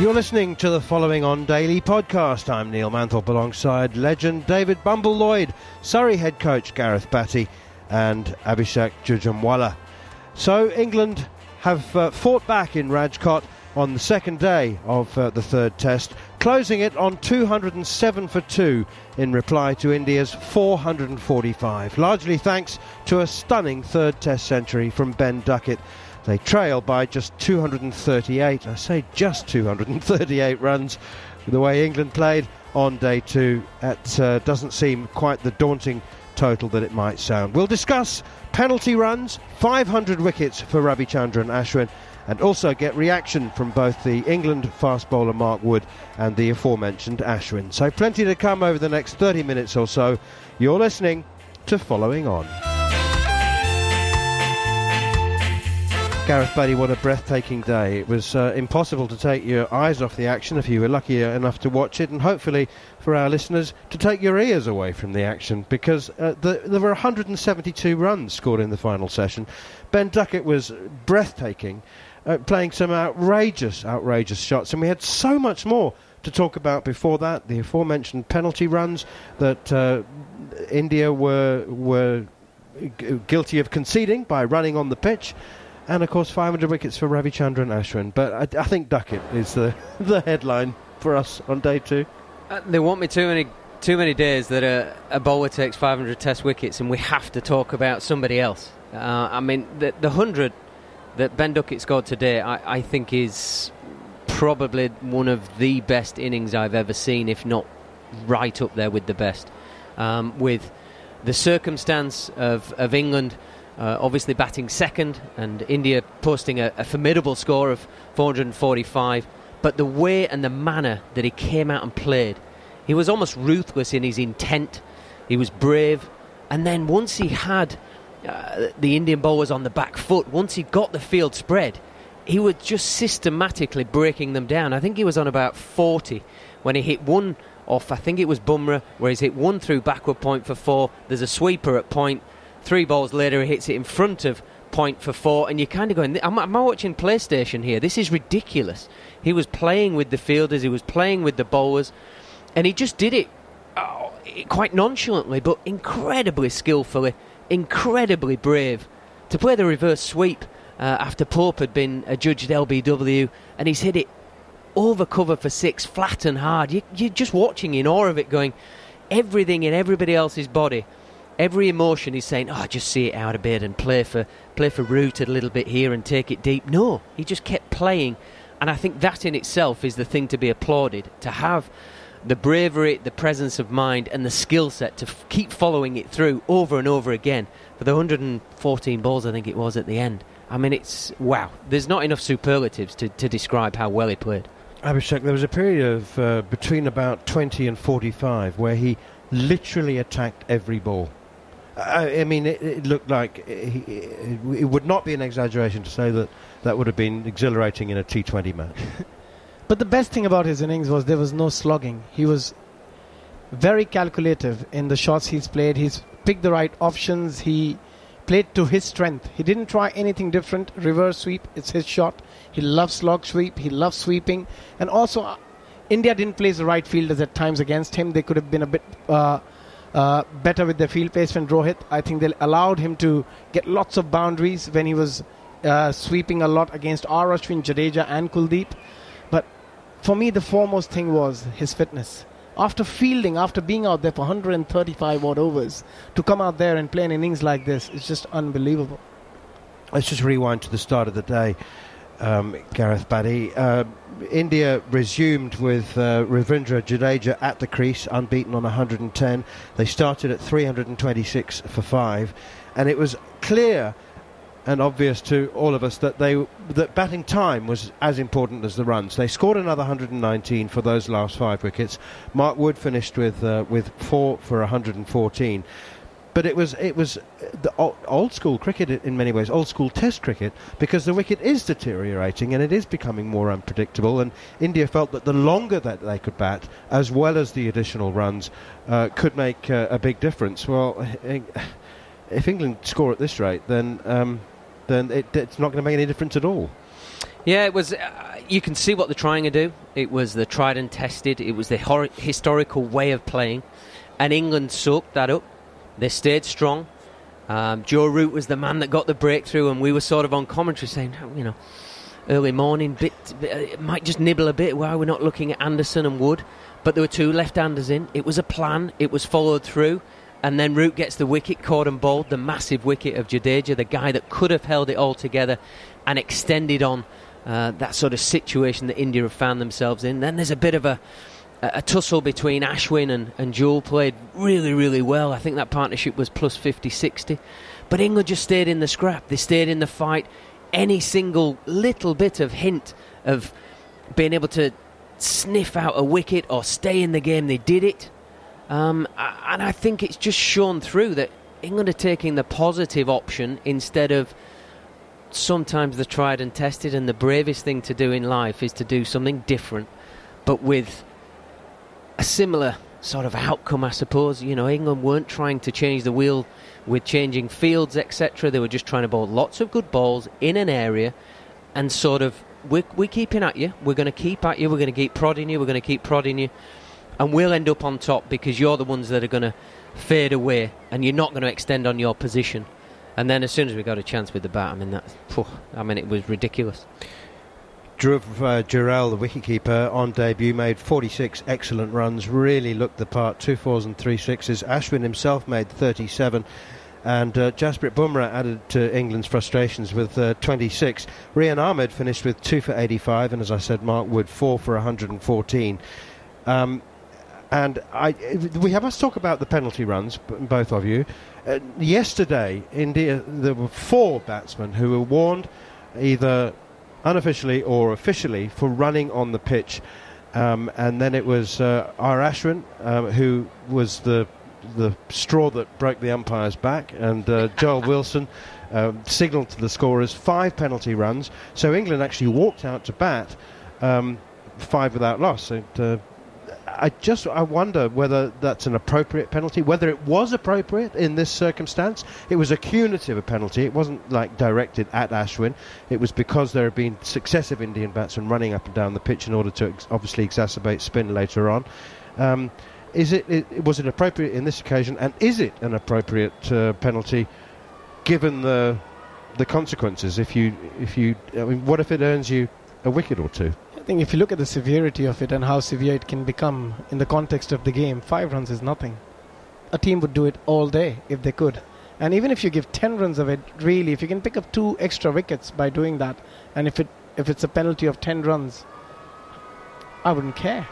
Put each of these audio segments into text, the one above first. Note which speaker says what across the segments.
Speaker 1: You're listening to the following on Daily podcast. I'm Neil Manthorp alongside legend David Bumble Lloyd, Surrey head coach Gareth Batty, and Abhishek Jhunjhunwala. So England have uh, fought back in Rajkot on the second day of uh, the third test, closing it on 207 for 2 in reply to India's 445, largely thanks to a stunning third test century from Ben Duckett. They trail by just 238. I say just 238 runs. The way England played on day two, it uh, doesn't seem quite the daunting total that it might sound. We'll discuss penalty runs, 500 wickets for Ravichandran Ashwin, and also get reaction from both the England fast bowler Mark Wood and the aforementioned Ashwin. So plenty to come over the next 30 minutes or so. You're listening to Following On. Gareth Batty, what a breathtaking day. It was uh, impossible to take your eyes off the action if you were lucky enough to watch it, and hopefully for our listeners to take your ears away from the action because uh, the, there were 172 runs scored in the final session. Ben Duckett was breathtaking, uh, playing some outrageous, outrageous shots, and we had so much more to talk about before that. The aforementioned penalty runs that uh, India were were guilty of conceding by running on the pitch and of course 500 wickets for Ravichandran Ashwin. But I, I think Duckett is the the headline for us on day two.
Speaker 2: Uh, there won't be too many too many days that a, a, bowler takes 500 Test wickets, and we have to talk about somebody else. Uh, I mean, the, the hundred that Ben Duckett scored today, I, I think is probably one of the best innings I've ever seen, if not right up there with the best. Um, with the circumstance of, of England uh, obviously batting second, and India posting a, a, formidable score of 445. But the way and the manner that he came out and played, he was almost ruthless in his intent. He was brave, and then once he had uh, the Indian bowlers on the back foot, once he got the field spread, he was just systematically breaking them down. I think he was on about 40 when he hit one off. I think it was Bumrah, where he's hit one through backward point for four. There's a sweeper at point Three balls later, he hits it in front of point for four, and you're kind of going, am, am I watching PlayStation here? This is ridiculous. He was playing with the fielders, he was playing with the bowlers, and he just did it oh, quite nonchalantly, but incredibly skillfully, incredibly brave. To play the reverse sweep uh, after Pope had been adjudged LBW, and he's hit it over cover for six, flat and hard. You, you're just watching in awe of it, going, everything in everybody else's body every emotion he's saying, "Oh, just see it out a bit and play for play for root a little bit here and take it deep." No, he just kept playing, and I think that in itself is the thing to be applauded. To have the bravery, the presence of mind, and the skill set to f- keep following it through over and over again for the 114 balls I think it was at the end. I mean, it's wow. There's not enough superlatives to, to describe how well he played.
Speaker 1: Abhishek, there was a period of uh, between about 20 and 45 where he literally attacked every ball. I, mean, it, it, looked like it, it, would not be an exaggeration to say that that would have been exhilarating in a T20 match.
Speaker 3: but the best thing about his innings was there was no slogging. He was very calculative in the shots he's played. He's picked the right options. He played to his strength. He didn't try anything different. Reverse sweep, it's his shot. He loves slog sweep. He loves sweeping. And also, uh, India didn't place the right fielders at times against him. They could have been a bit uh, uh, better with their field pace placement. Rohit, I think they allowed him to get lots of boundaries when he was uh, sweeping a lot against R. Ashwin, Jadeja, and Kuldeep. But for me, the foremost thing was his fitness. After fielding, after being out there for 135 odd overs, to come out there and play an innings like this is just unbelievable.
Speaker 1: Let's just rewind to the start of the day, um, Gareth Batty. Uh, India resumed with uh, Ravindra Jadeja at the crease, unbeaten on 110. They started at 326 for five, and it was clear and obvious to all of us that they that batting time was as important as the runs. They scored another 119 for those last five wickets. Mark Wood finished with uh, with four for 114 but it was it was the old school cricket in many ways, old school Test cricket, because the wicket is deteriorating and it is becoming more unpredictable. And India felt that the longer that they could bat, as well as the additional runs, uh, could make uh, a big difference. Well, if England score at this rate, then um, then it, it's not going to make any difference at all.
Speaker 2: Yeah, it was. Uh, you can see what they're trying to do. It was the tried and tested. It was the hor- historical way of playing, and England soaked that up they stayed strong. Um, Joe Root was the man that got the breakthrough, and we were sort of on commentary saying, oh, you know, early morning, bit, bit uh, might just nibble a bit. Why we're not looking at Anderson and Wood? But there were two left-handers in. It was a plan. It was followed through. And then Root gets the wicket, caught and bowled, the massive wicket of Jadeja, the guy that could have held it all together and extended on uh, that sort of situation that India have found themselves in. Then there's a bit of a a, tussle between Ashwin and, and Jurel played really, really well. I think that partnership was plus 50 60. But England just stayed in the scrap, they stayed in the fight. Any single little bit of hint of being able to sniff out a wicket or stay in the game, they did it. Um, and I think it's just shown through that England are taking the positive option instead of sometimes the tried and tested. And the bravest thing to do in life is to do something different, but with a similar sort of outcome, I suppose. You know, England weren't trying to change the wheel with changing fields, etc. They were just trying to bowl lots of good balls in an area and sort of, we're, we're keeping at you. We're going to keep at you. We're going to keep prodding you. We're going to keep prodding you. And we'll end up on top because you're the ones that are going to fade away and you're not going to extend on your position. And then as soon as we got a chance with the bat, I mean, that, I mean, it was ridiculous.
Speaker 1: Dhruv uh, Jurel, the wicketkeeper, on debut made 46 excellent runs, really looked the part, two fours and three sixes. Ashwin himself made 37. And uh, Jasprit Bumrah added to England's frustrations with uh, 26. Rehan Ahmed finished with 2 for 85, and as I said, Mark Wood 4 for 114. Um, and I, we have, must talk about the penalty runs, both of you. Uh, yesterday, India, there were four batsmen who were warned either unofficially or officially for running on the pitch. Um, and then it was uh, R. Ashwin um, who was the the straw that broke the umpire's back, and uh, Joel Wilson um, signalled to the scorers five penalty runs. So England actually walked out to bat um, five without loss. And, uh, I just I wonder whether that's an appropriate penalty, whether it was appropriate in this circumstance. It was a cumulative penalty. It wasn't like directed at Ashwin. It was because there had been successive Indian batsmen running up and down the pitch in order to ex- obviously exacerbate spin later on. Um, is it, it, was it appropriate in this occasion, and is it an appropriate uh, penalty given the the consequences? If you if you I mean, what if it earns you a wicket or two?
Speaker 3: Think if you look at the severity of it and how severe it can become in the context of the game, five runs is nothing. A team would do it all day if they could. And even if you give 10 runs of it, really, if you can pick up two extra wickets by doing that, and if it if it's a penalty of 10 runs, I wouldn't care.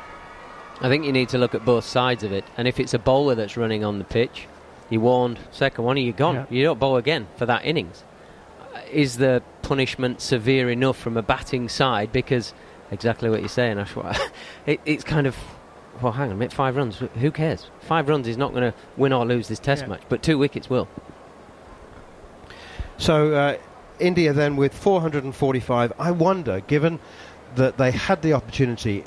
Speaker 2: I think you need to look at both sides of it. And if it's a bowler that's running on the pitch, you warned, second one, you're gone. Yeah. You don't bowl again for that innings. Is the punishment severe enough from a batting side? Because exactly what you're saying, Ashwa. it, it's kind of, well, hang on a minute, five runs. Who cares? Five runs is not going to win or lose this Test yeah. match, but two wickets will.
Speaker 1: So uh, India then with 445. I wonder, given that they had the opportunity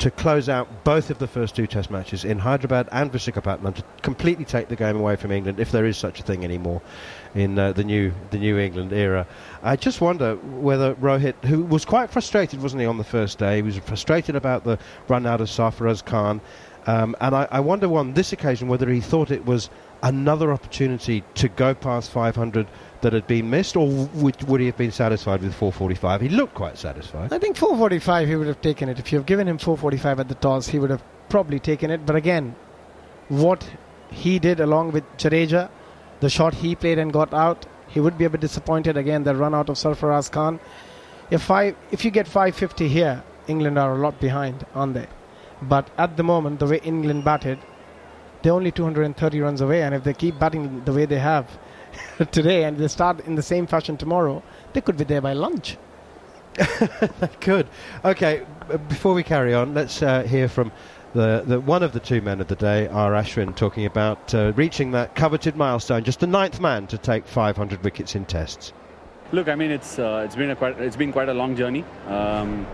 Speaker 1: to close out both of the first two Test matches in Hyderabad and Visakhapatnam to completely take the game away from England, if there is such a thing anymore in uh, the new the New England era. I just wonder whether Rohit, who was quite frustrated, wasn't he, on the first day? He was frustrated about the run out of Sarfaraz Khan. Um, and I, I, wonder on this occasion whether he thought it was another opportunity to go past 500 that had been missed, or would, would he have been satisfied with 445? He looked quite satisfied.
Speaker 3: I think 445 he would have taken it. If you have given him 445 at the toss, he would have probably taken it. But again, what he did along with Jadeja, the shot he played and got out, he would be a bit disappointed again. The run out of Sarfaraz Khan. If five, if you get 550 here, England are a lot behind, aren't they? But at the moment, the way England batted, they're only 230 runs away, and if they keep batting the way they have today and they start in the same fashion tomorrow, they could be there by lunch.
Speaker 1: they could. Okay, before we carry on, let's uh, hear from the, the one of the two men of the day, R. Ashwin, talking about uh, reaching that coveted milestone, just the ninth man to take 500 wickets in tests.
Speaker 4: Look, I mean, it's uh, it's been a quite it's been quite a long journey. Um,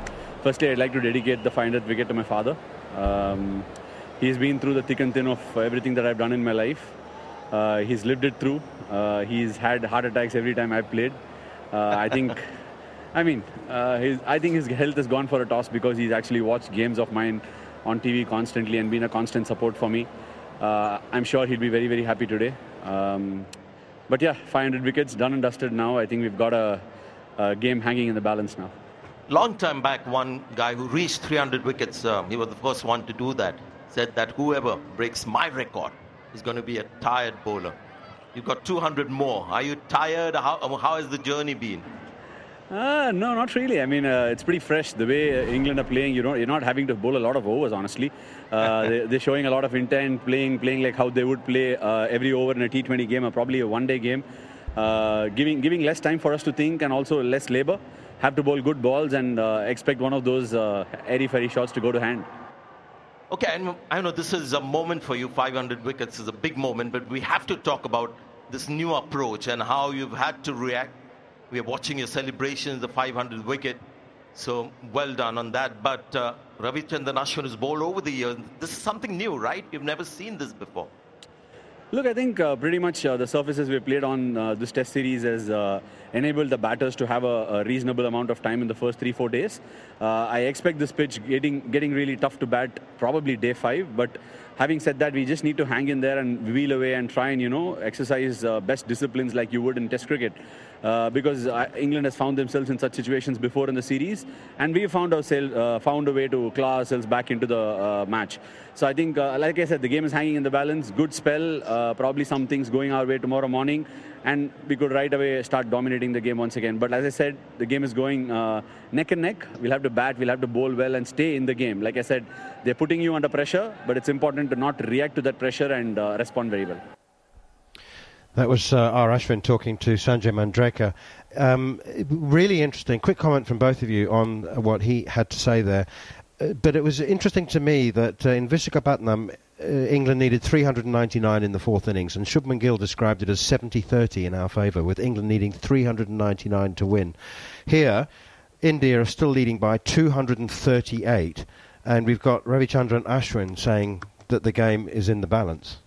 Speaker 4: firstly, I'd like to dedicate the 500th wicket to my father. Um, he's been through the thick and thin of everything that I've done in my life. Uh, he's lived it through. Uh, he's had heart attacks every time I've played. Uh, I think, I mean, uh, his, I think his health has gone for a toss because he's actually watched games of mine on TV constantly and been a constant support for me. Uh, I'm sure he'll be very, very happy today. Um, but yeah, 500 wickets, done and dusted now. I think we've got a, a game hanging in the balance now.
Speaker 5: Long time back, one guy who reached 300 wickets, he was the first one to do that, said that whoever breaks my record is going to be a tired bowler. You've got 200 more. Are you tired? How, how has the journey been?
Speaker 4: Uh, no, not really. I mean, uh, it's pretty fresh. The way uh, England are playing, you know, you're not having to bowl a lot of overs, honestly. Uh, they, are showing a lot of intent, playing playing like how they would play uh, every over in a T20 game or probably a one-day game. Uh, giving giving less time for us to think and also less labour. Have to bowl good balls and expect one of those airy-fairy shots to go to hand.
Speaker 5: Okay, and I know this is a moment for you. 500 wickets is a big moment, but we have to talk about this new approach and how you've had to react. We are watching your celebrations, the 500 wicket. So well done on that. But uh, Ravichandran Ashwin has bowled over the years. This is something new, right? You've never seen this before.
Speaker 4: Look, I think uh, pretty much uh, the surfaces we played on uh, this test series has uh, enabled the batters to have a, a, reasonable amount of time in the first three, four days. Uh, I expect this pitch getting getting really tough to bat probably day five, but having said that, we just need to hang in there and wheel away and try and, you know, exercise uh, best disciplines like you would in Test cricket. Uh, because uh, England has found themselves in such situations before in the series, and we found ourselves uh, found a way to claw ourselves back into the uh, match. So I think, uh, like I said, the game is hanging in the balance. Good spell, probably some things going our way tomorrow morning, and we could right away start dominating the game once again. But as I said, the game is going neck and neck. We'll have to bat, we'll have to bowl well, and stay in the game. Like I said, they're putting you under pressure, but it's important to not react to that pressure and respond very well.
Speaker 1: That was uh, R. Ashwin talking to Sanjay Manjrekar. Um, really interesting. Quick comment from both of you on what he had to say there. Uh, but it was interesting to me that uh, in Visakhapatnam, uh, England needed 399 in the fourth innings, and Shubman Gill described it as 70-30 in our favour, with England needing 399 to win. Here, India are still leading by 238, and we've got Ravichandran Ashwin saying that the game is in the balance.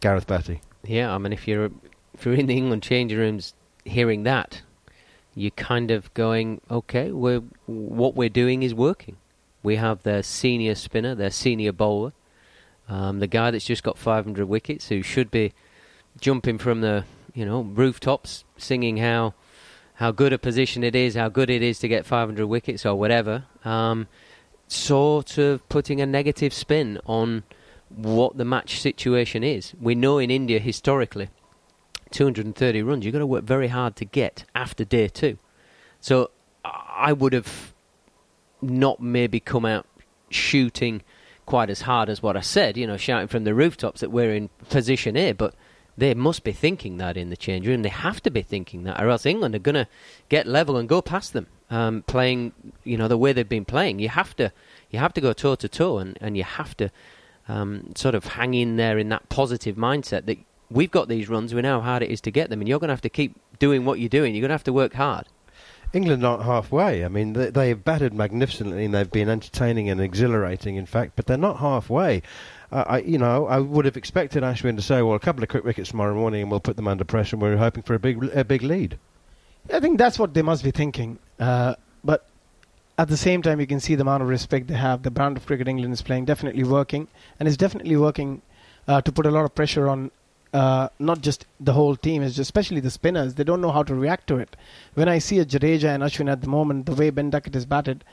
Speaker 1: Gareth Batty.
Speaker 2: Yeah, I mean, if you're if you're in the England changing rooms hearing that, you're kind of going, okay, we're, what we're doing is working. We have their senior spinner, their senior bowler, um, the guy that's just got 500 wickets, who should be jumping from the you know rooftops, singing how how good a position it is, how good it is to get 500 wickets or whatever. Um, sort of putting a negative spin on what the match situation is. We know in India historically, 230 runs, you've got to work very hard to get after day two. So I would have not maybe come out shooting quite as hard as what I said, you know, shouting from the rooftops that we're in position A, but they must be thinking that in the change room. They have to be thinking that, or else England are going to get level and go past them. Um, playing, you know, the way they've been playing, you have to, you have to go toe to toe, and and you have to um, sort of hang in there in that positive mindset that we've got these runs, we know how hard it is to get them, and you're going to have to keep doing what you're doing. You're going to have to work hard.
Speaker 1: England aren't halfway. I mean, they, they've batted magnificently and they've been entertaining and exhilarating, in fact, but they're not halfway. Uh, I, you know, I would have expected Ashwin to say, "Well, a couple of quick wickets tomorrow morning, and we'll put them under pressure." and We're hoping for a big, a big lead.
Speaker 3: I think that's what they must be thinking. Uh, but at the same time, you can see the amount of respect they have. The brand of cricket England is playing definitely working, and it's definitely working uh, to put a lot of pressure on uh, not just the whole team, it's just especially the spinners. They don't know how to react to it. When I see a Jadeja and Ashwin at the moment, the way Ben Duckett is batted,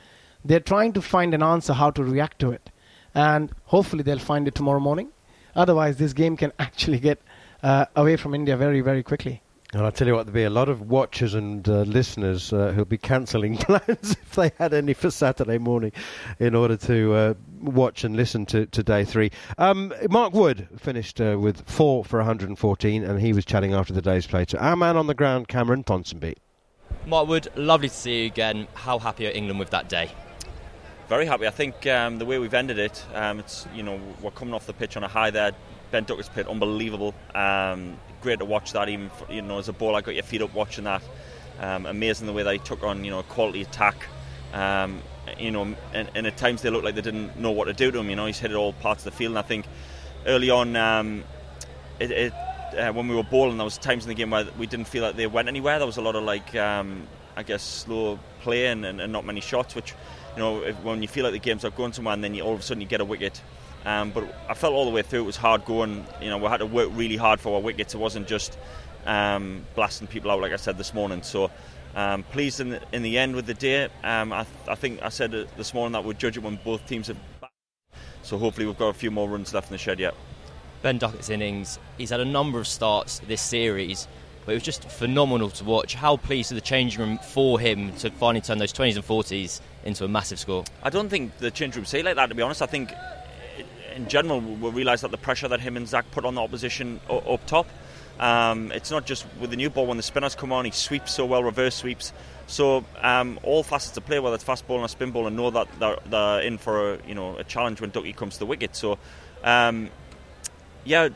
Speaker 3: they're trying to find an answer how to react to it. And hopefully they'll find it tomorrow morning. Otherwise, this game can actually get uh, away from India very, very quickly.
Speaker 1: And I'll tell you what, there'll be a lot of watchers and uh, listeners uh, who'll be cancelling plans if they had any for Saturday morning in order to uh, watch and listen to, to day three. Um, Mark Wood finished uh, with four for 114, and he was chatting after the day's play to our man on the ground, Cameron Ponsonby.
Speaker 6: Mark Wood, lovely to see you again. How happy are England with that day?
Speaker 7: Very happy. I think um, the way we've ended it, um, it's you know we're coming off the pitch on a high there. Ben Duckett's played unbelievable. Um, great to watch that. Even you know, as a ball, I got your feet up watching that. Um, amazing the way he took on you know quality attack. Um, you know, and, and, at times they looked like they didn't know what to do to him. You know, he's hit it all parts of the field. And I think early on, um, it, it, uh, when we were bowling, there was times in the game where we didn't feel like they went anywhere. There was a lot of like, um, I guess, slow play and, and, and, not many shots. Which, you know, if, when you feel like the game's not going somewhere, and then you, all of a sudden you get a wicket. Um, but I felt all the way through it was hard going. You know, we had to work really hard for our wickets. It wasn't just um, blasting people out, like I said this morning. So um, pleased in the, in the end with the day. Um, I, th- I, think I said this morning that we'd judge it when both teams have. So hopefully we've got a few more runs left in the shed yet.
Speaker 6: Ben Duckett's innings. He's had a number of starts this series, but it was just phenomenal to watch. How pleased with the changing room for him to finally turn those 20s and 40s into a massive score?
Speaker 7: I don't think the change room say like that. To be honest, I think in general, we realise that the pressure that him and Zak put on the opposition up top. Um, it's not just with the new ball when the spinners come on, he sweeps so well, reverse sweeps. So um, all facets of play, whether it's fast ball or spin ball, and know that they're, they're, in for a you know a challenge when Ducky comes to the wicket. So um, yeah,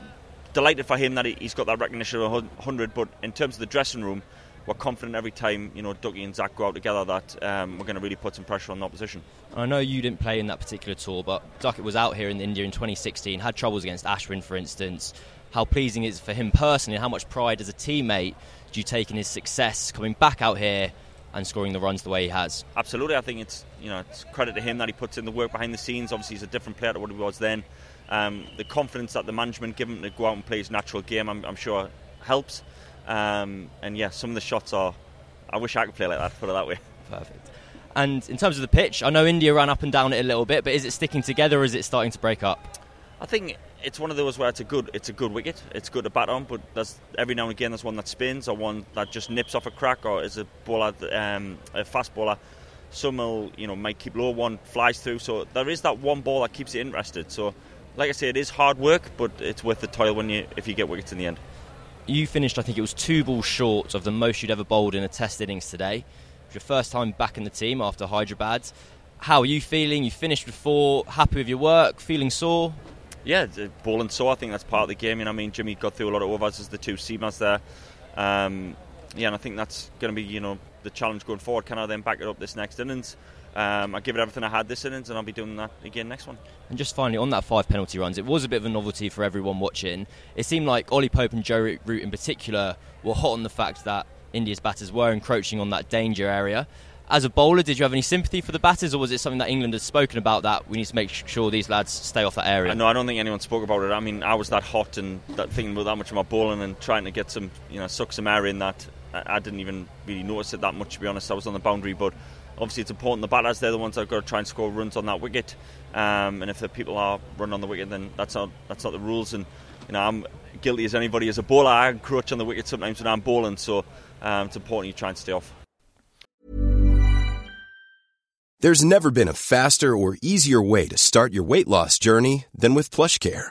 Speaker 7: delighted for him that he's got that recognition of 100. But in terms of the dressing room, we're confident every time you know Dougie and Zak go out together that um, we're going to really put some pressure on the opposition.
Speaker 6: I know you didn't play in that particular tour, but Duckett was out here in India in 2016, had troubles against Ashwin, for instance. How pleasing is it for him personally? How much pride as a teammate do you take in his success coming back out here and scoring the runs the way he has?
Speaker 7: Absolutely, I think it's you know it's credit to him that he puts in the work behind the scenes. Obviously, he's a different player to what he was then. Um, the confidence that the management give him to go out and play his natural game, I'm, I'm sure, helps. Um, and yeah, some of the shots are. I wish I could play like that. Put it that way.
Speaker 6: Perfect. And in terms of the pitch, I know India ran up and down it a little bit, but is it sticking together or is it starting to break up?
Speaker 7: I think it's one of those where it's a good it's a good wicket. It's good to bat on, but there's every now and again there's one that spins or one that just nips off a crack or is a bowler um, a fast bowler. Some will you know might keep low, one flies through. So there is that one ball that keeps it interested. So like I say, it is hard work, but it's worth the toil when you if you get wickets in the end
Speaker 6: you finished, I think it was two balls short of the most you'd ever bowled in a test innings today. It was your first time back in the team after Hyderabad. How are you feeling? You finished before, happy with your work, feeling sore?
Speaker 7: Yeah, bowling sore. I think that's part of the game. Know, I mean, Jimmy got through a lot of overs as the two seamers there. Um, yeah, and I think that's going to be, you know, the challenge going forward. Can I then back it up this next innings? Um, I give it everything I had this innings, and I'll be doing that again next one.
Speaker 6: And just finally, on that five penalty runs, it was a bit of a novelty for everyone watching. It seemed like Ollie Pope and Joe Root in particular were hot on the fact that India's batters were encroaching on that danger area. As a bowler, did you have any sympathy for the batters, or was it something that England has spoken about that we need to make sure these lads stay off that area?
Speaker 7: No, I don't think anyone spoke about it. I mean, I was that hot and that thinking about that much of my bowling and trying to get some, you know, suck some air in that. I didn't even really notice it that much, to be honest. I was on the boundary, but obviously it's important. The batters they're the ones that have got to try and score runs on that wicket. Um, and if the people are running on the wicket then that's not that's not the rules. And you know I'm guilty as anybody as a bowler. I encroach on the wicket sometimes when I'm bowling. So um, it's important you try and stay off.
Speaker 8: There's never been a faster or easier way to start your weight loss journey than with PlushCare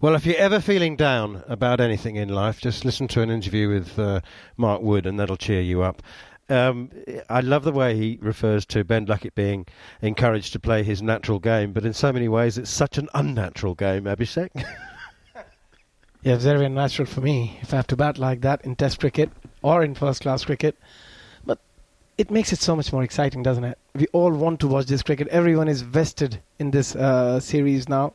Speaker 1: Well, if you're ever feeling down about anything in life, just listen to an interview with uh, Mark Wood, and that'll cheer you up. Um, I love the way he refers to Ben Duckett being encouraged to play his natural game, but in so many ways, it's such an unnatural game, Abhishek.
Speaker 3: Yeah, it's very unnatural for me if I have to bat like that in Test cricket or in first class cricket. But it makes it so much more exciting, doesn't it? We all want to watch this cricket. Everyone is vested in this uh, series now.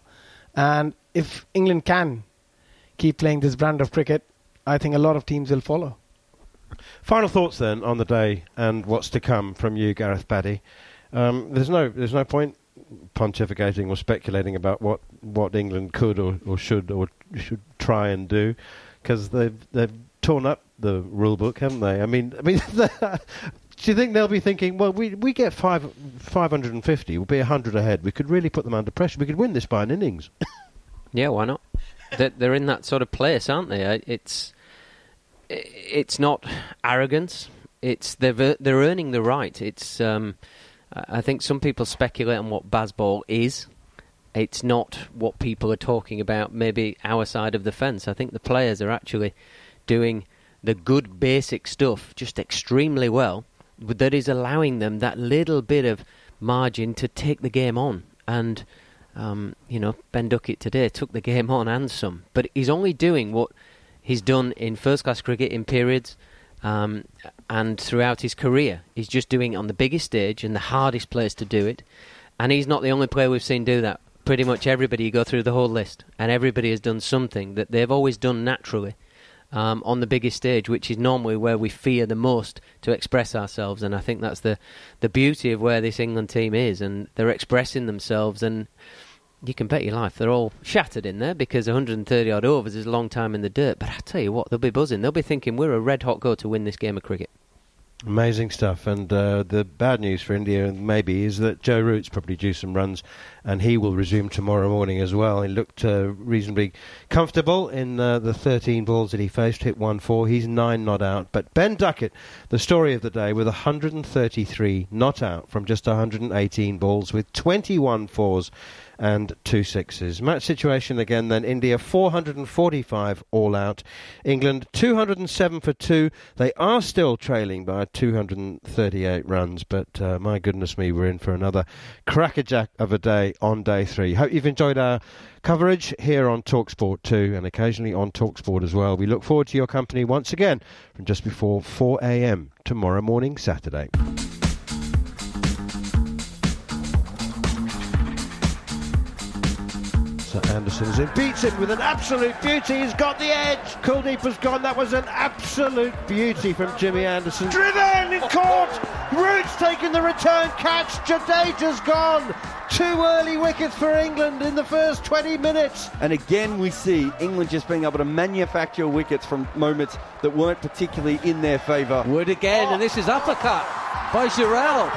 Speaker 3: And if England can keep playing this brand of cricket, I think a lot of teams will follow.
Speaker 1: Final thoughts then on the day and what's to come from you, Gareth Batty. Um, there's no there's no point pontificating or speculating about what, what England could or, or should or should try and do because they've they've torn up the rule book, haven't they? I mean, I mean, do you think they'll be thinking, well, we we get five five hundred and fifty, we'll be hundred ahead. We could really put them under pressure. We could win this by an innings.
Speaker 2: Yeah, why not? they're, in that sort of place, aren't they? Uh, It's it's not arrogance. It's they're they're earning the right. It's um, I think some people speculate on what Bazball is. It's not what people are talking about. Maybe our side of the fence. I think the players are actually doing the good basic stuff just extremely well. That is allowing them that little bit of margin to take the game on. And um, you know, Ben Duckett today took the game on and some. But he's only doing what he's done in first class cricket in periods um, and throughout his career. He's just doing it on the biggest stage and the hardest place to do it. And he's not the only player we've seen do that. Pretty much everybody, you go through the whole list, and everybody has done something that they've always done naturally um, on the biggest stage, which is normally where we fear the most to express ourselves. And I think that's the, the beauty of where this England team is. And they're expressing themselves, and you can bet your life they're all shattered in there because 130 odd overs is a long time in the dirt. But I tell you what, they'll be buzzing. They'll be thinking we're a red hot go to win this game of cricket.
Speaker 1: Amazing stuff. And uh, the bad news for India, maybe, is that Joe Root's probably due some runs, and he will resume tomorrow morning as well. He looked uh, reasonably comfortable in uh, the 13 balls that he faced, hit 1 4. He's 9 not out. But Ben Duckett, the story of the day, with 133 not out from just 118 balls, with 21 fours and two sixes. Match situation again then India 445 all out. England 207 for 2. They are still trailing by 238 runs, but uh, my goodness me, we're in for another crackerjack of a day on day 3. Hope you've enjoyed our coverage here on Talksport 2 and occasionally on Talksport as well. We look forward to your company once again from just before 4 a.m. tomorrow morning Saturday. So Anderson's in, beats him with an absolute beauty. He's got the edge. Kuldeep has gone. That was an absolute beauty from Jimmy Anderson. Driven in court. Roots taking the return catch. Jadeja's gone. Two early wickets for England in the first 20 minutes.
Speaker 9: And again, we see England just being able to manufacture wickets from moments that weren't particularly in their favour.
Speaker 10: Wood again, and this is uppercut by Jurel.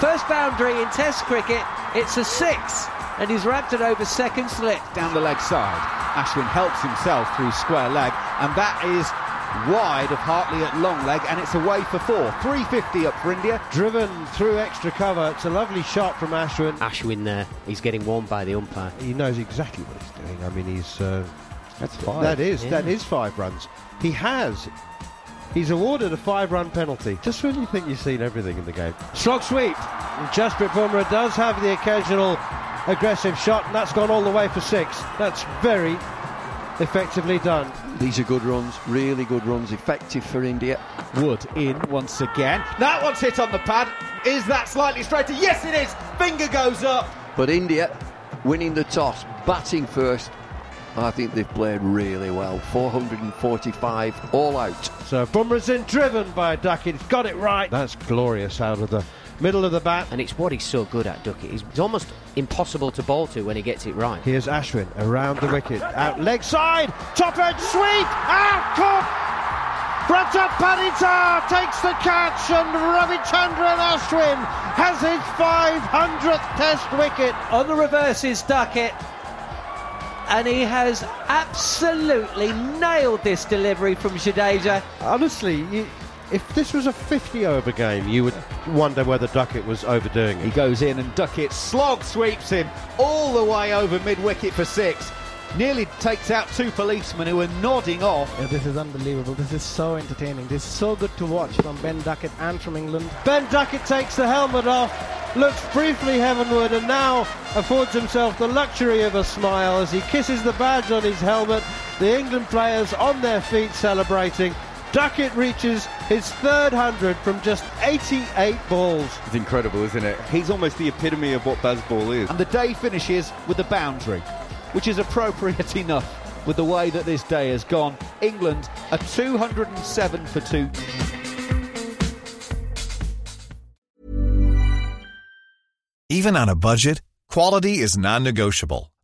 Speaker 10: First boundary in Test cricket. It's a six, and he's wrapped it over second slip.
Speaker 11: down the leg side. Ashwin helps himself through square leg, and that is wide of Hartley at long leg, and it's away for four. 350 up for India.
Speaker 1: Driven through extra cover. It's a lovely shot from Ashwin.
Speaker 2: Ashwin there, he's getting warned by the umpire.
Speaker 1: He knows exactly what he's doing. I mean, he's. Uh,
Speaker 9: That's five.
Speaker 1: That is
Speaker 2: Yeah.
Speaker 1: that is five runs. He has. He's awarded a five-run penalty. Just when you think you've seen everything in the game. Slog sweep. And Jasprit Bumrah does have the occasional aggressive shot, and that's gone all the way for six. That's very effectively done.
Speaker 9: These are good runs, really good runs, effective for India.
Speaker 11: Wood in once again. That one's hit on the pad. Is that slightly straighter? Yes, it is. Finger goes up.
Speaker 9: But India winning the toss, batting first,
Speaker 12: I think they've played really well. 445 all out.
Speaker 1: So Bumrah's in, driven by Duckett. He's got it right. That's glorious out of the middle of the bat.
Speaker 2: And it's what he's so good at, Duckett. He's almost impossible to bowl to when he gets it right.
Speaker 1: Here's Ashwin around the wicket, out leg side, top edge sweep, out, caught. Patidar takes the catch and Ravichandran Ashwin has his 500th test wicket.
Speaker 10: On the reverse is Duckett and he has absolutely nailed this delivery from Jadeja.
Speaker 1: Honestly, you, if this was a 50 over game, you would wonder whether Duckett was overdoing it.
Speaker 11: He goes in and Duckett slog sweeps him all the way over mid wicket for six. Nearly takes out two policemen who are nodding off.
Speaker 3: Yeah, this is unbelievable. This is so entertaining. This is so good to watch from Ben Duckett and from England.
Speaker 1: Ben Duckett takes the helmet off, looks briefly heavenward, and now affords himself the luxury of a smile as he kisses the badge on his helmet. The England players on their feet celebrating. Duckett reaches his third hundred from just 88 balls.
Speaker 9: It's incredible, isn't it? He's almost the epitome of what Bazball is.
Speaker 11: And the day finishes with the boundary, which is appropriate enough with the way that this day has gone. England are 207 for 2.
Speaker 13: Even on a budget, quality is non-negotiable.